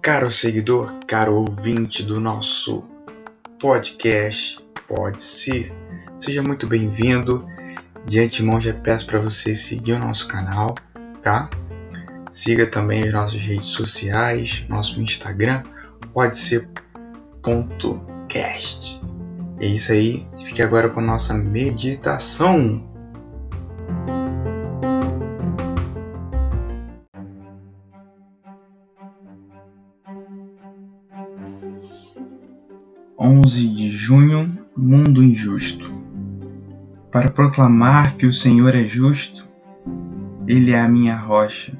Caro seguidor, caro ouvinte do nosso podcast Pode Ser, seja muito bem-vindo. De antemão já peço para você seguir o nosso canal, tá? Siga também as nossas redes sociais, nosso Instagram, pode ser ponto cast. É isso aí, fique agora com a nossa meditação. Onze de junho, mundo injusto. Para proclamar que o Senhor é justo, Ele é a minha rocha.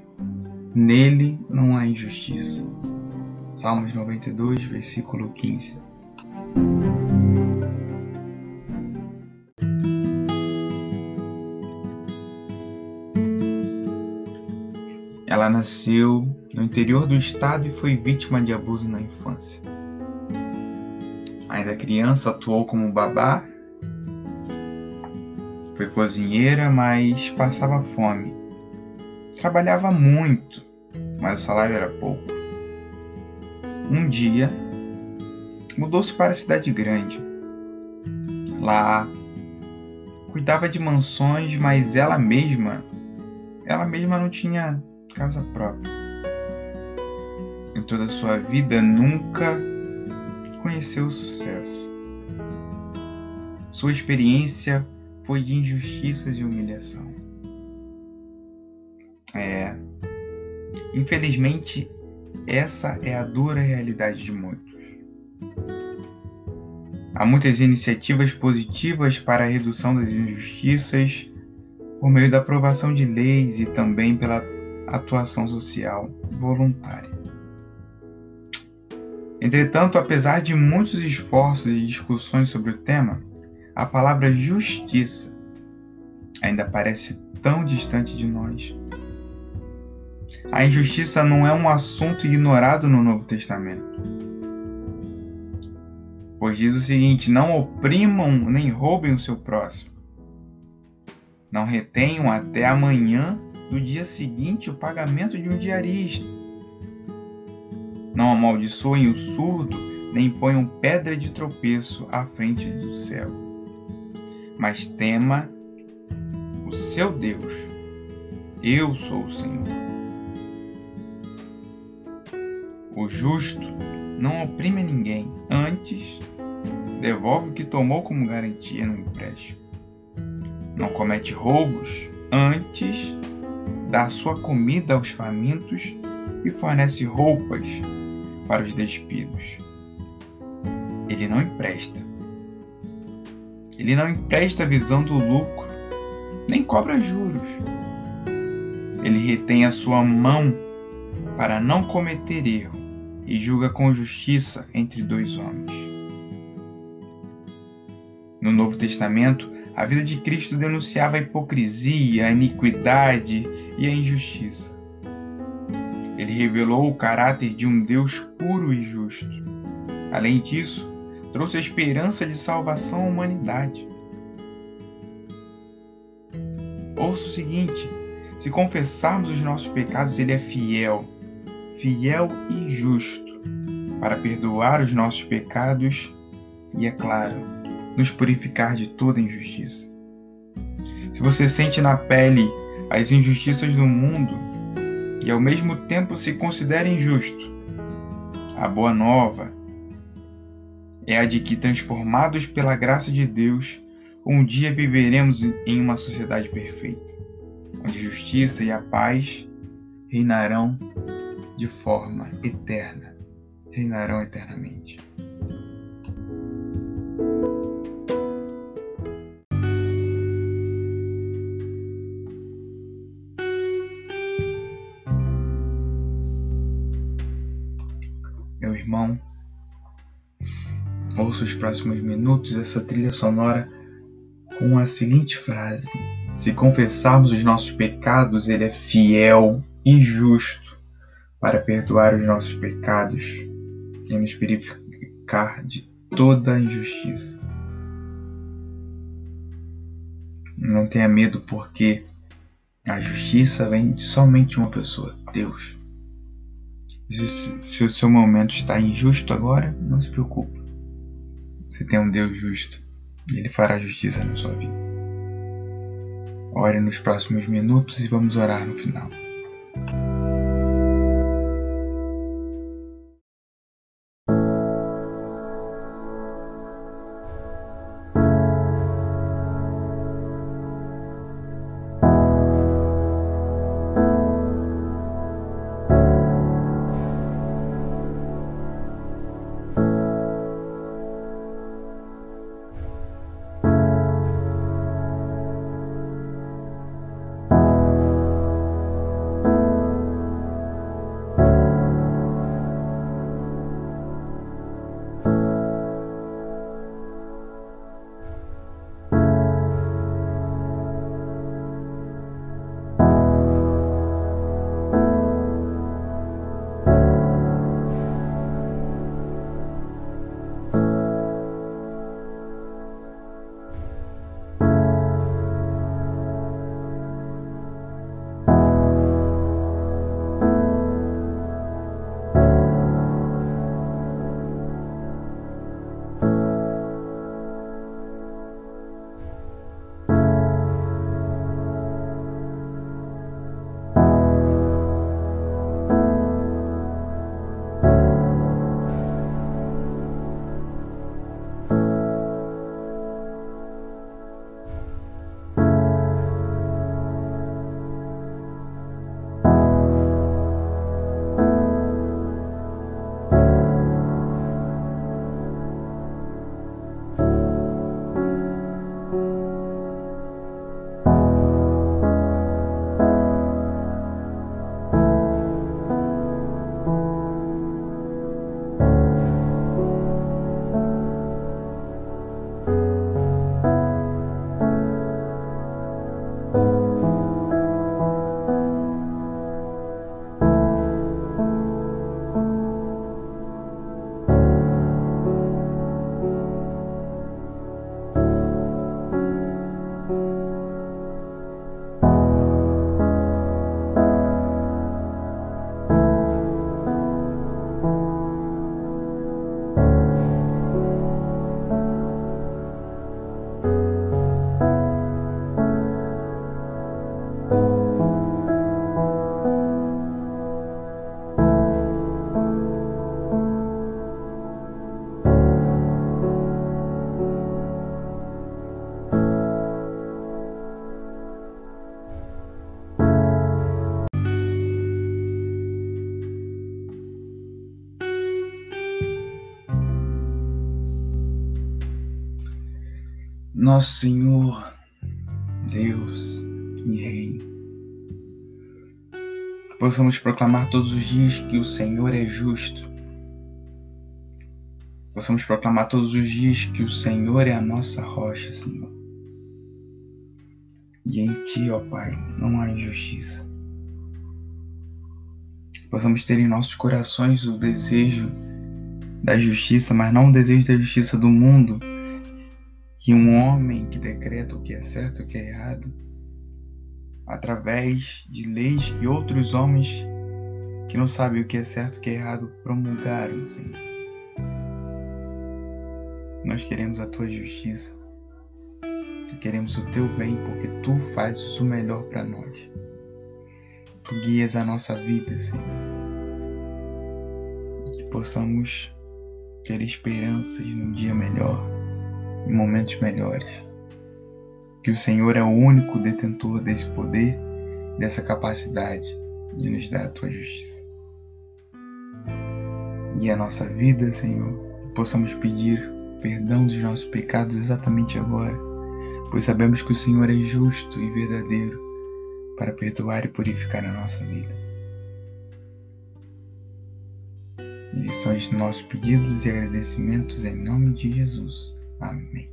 Nele não há injustiça. Salmos 92, versículo 15. Ela nasceu no interior do estado e foi vítima de abuso na infância. Ainda criança, atuou como babá, foi cozinheira, mas passava fome. Trabalhava muito, mas o salário era pouco. Um dia, mudou-se para a cidade grande. Lá, cuidava de mansões, mas ela mesma, ela mesma não tinha casa própria. Em toda a sua vida nunca conheceu o sucesso. Sua experiência foi de injustiças e humilhação. É. Infelizmente, essa é a dura realidade de muitos. Há muitas iniciativas positivas para a redução das injustiças por meio da aprovação de leis e também pela atuação social voluntária. Entretanto, apesar de muitos esforços e discussões sobre o tema, a palavra justiça ainda parece tão distante de nós. A injustiça não é um assunto ignorado no Novo Testamento. Pois diz o seguinte: não oprimam nem roubem o seu próximo. Não retenham até amanhã do dia seguinte o pagamento de um diarista. Não amaldiçoem o surdo, nem ponham pedra de tropeço à frente do céu. Mas tema o seu Deus. Eu sou o Senhor. O justo não oprime ninguém, antes devolve o que tomou como garantia no empréstimo. Não comete roubos, antes dá sua comida aos famintos e fornece roupas para os despidos. Ele não empresta. Ele não empresta visando o lucro, nem cobra juros. Ele retém a sua mão para não cometer erro e julga com justiça entre dois homens. No Novo Testamento, a vida de Cristo denunciava a hipocrisia, a iniquidade e a injustiça. Ele revelou o caráter de um Deus puro e justo. Além disso, trouxe a esperança de salvação à humanidade. Ouça o seguinte: se confessarmos os nossos pecados, Ele é fiel, fiel e justo, para perdoar os nossos pecados e, é claro, nos purificar de toda injustiça. Se você sente na pele as injustiças do mundo e ao mesmo tempo se considera injusto, a boa nova é a de que, transformados pela graça de Deus, um dia viveremos em uma sociedade perfeita, onde justiça e a paz reinarão de forma eterna, reinarão eternamente. Meu irmão. Ouça os próximos minutos essa trilha sonora com a seguinte frase: Se confessarmos os nossos pecados, Ele é fiel e justo para perdoar os nossos pecados e nos purificar de toda injustiça. Não tenha medo, porque a justiça vem de somente uma pessoa, Deus. Se, o seu momento está injusto agora, não se preocupe. Você tem um Deus justo e Ele fará justiça na sua vida. Ore nos próximos minutos e vamos orar no final. Nosso Senhor, Deus e Rei, possamos proclamar todos os dias que o Senhor é justo, possamos proclamar todos os dias que o Senhor é a nossa rocha, Senhor. E em Ti, ó Pai, não há injustiça. Possamos ter em nossos corações o desejo da justiça, mas não o desejo da justiça do mundo que um homem que decreta o que é certo e o que é errado, através de leis que outros homens que não sabem o que é certo e o que é errado promulgaram, Senhor. Nós queremos a tua justiça. Queremos o teu bem porque tu fazes o melhor para nós. Tu guias a nossa vida, Senhor. Que possamos ter esperanças num dia melhor em momentos melhores. Que o Senhor é o único detentor desse poder, dessa capacidade de nos dar a tua justiça. E a nossa vida, Senhor, possamos pedir perdão dos nossos pecados exatamente agora, pois sabemos que o Senhor é justo e verdadeiro para perdoar e purificar a nossa vida. E são os nossos pedidos e agradecimentos em nome de Jesus. 完美。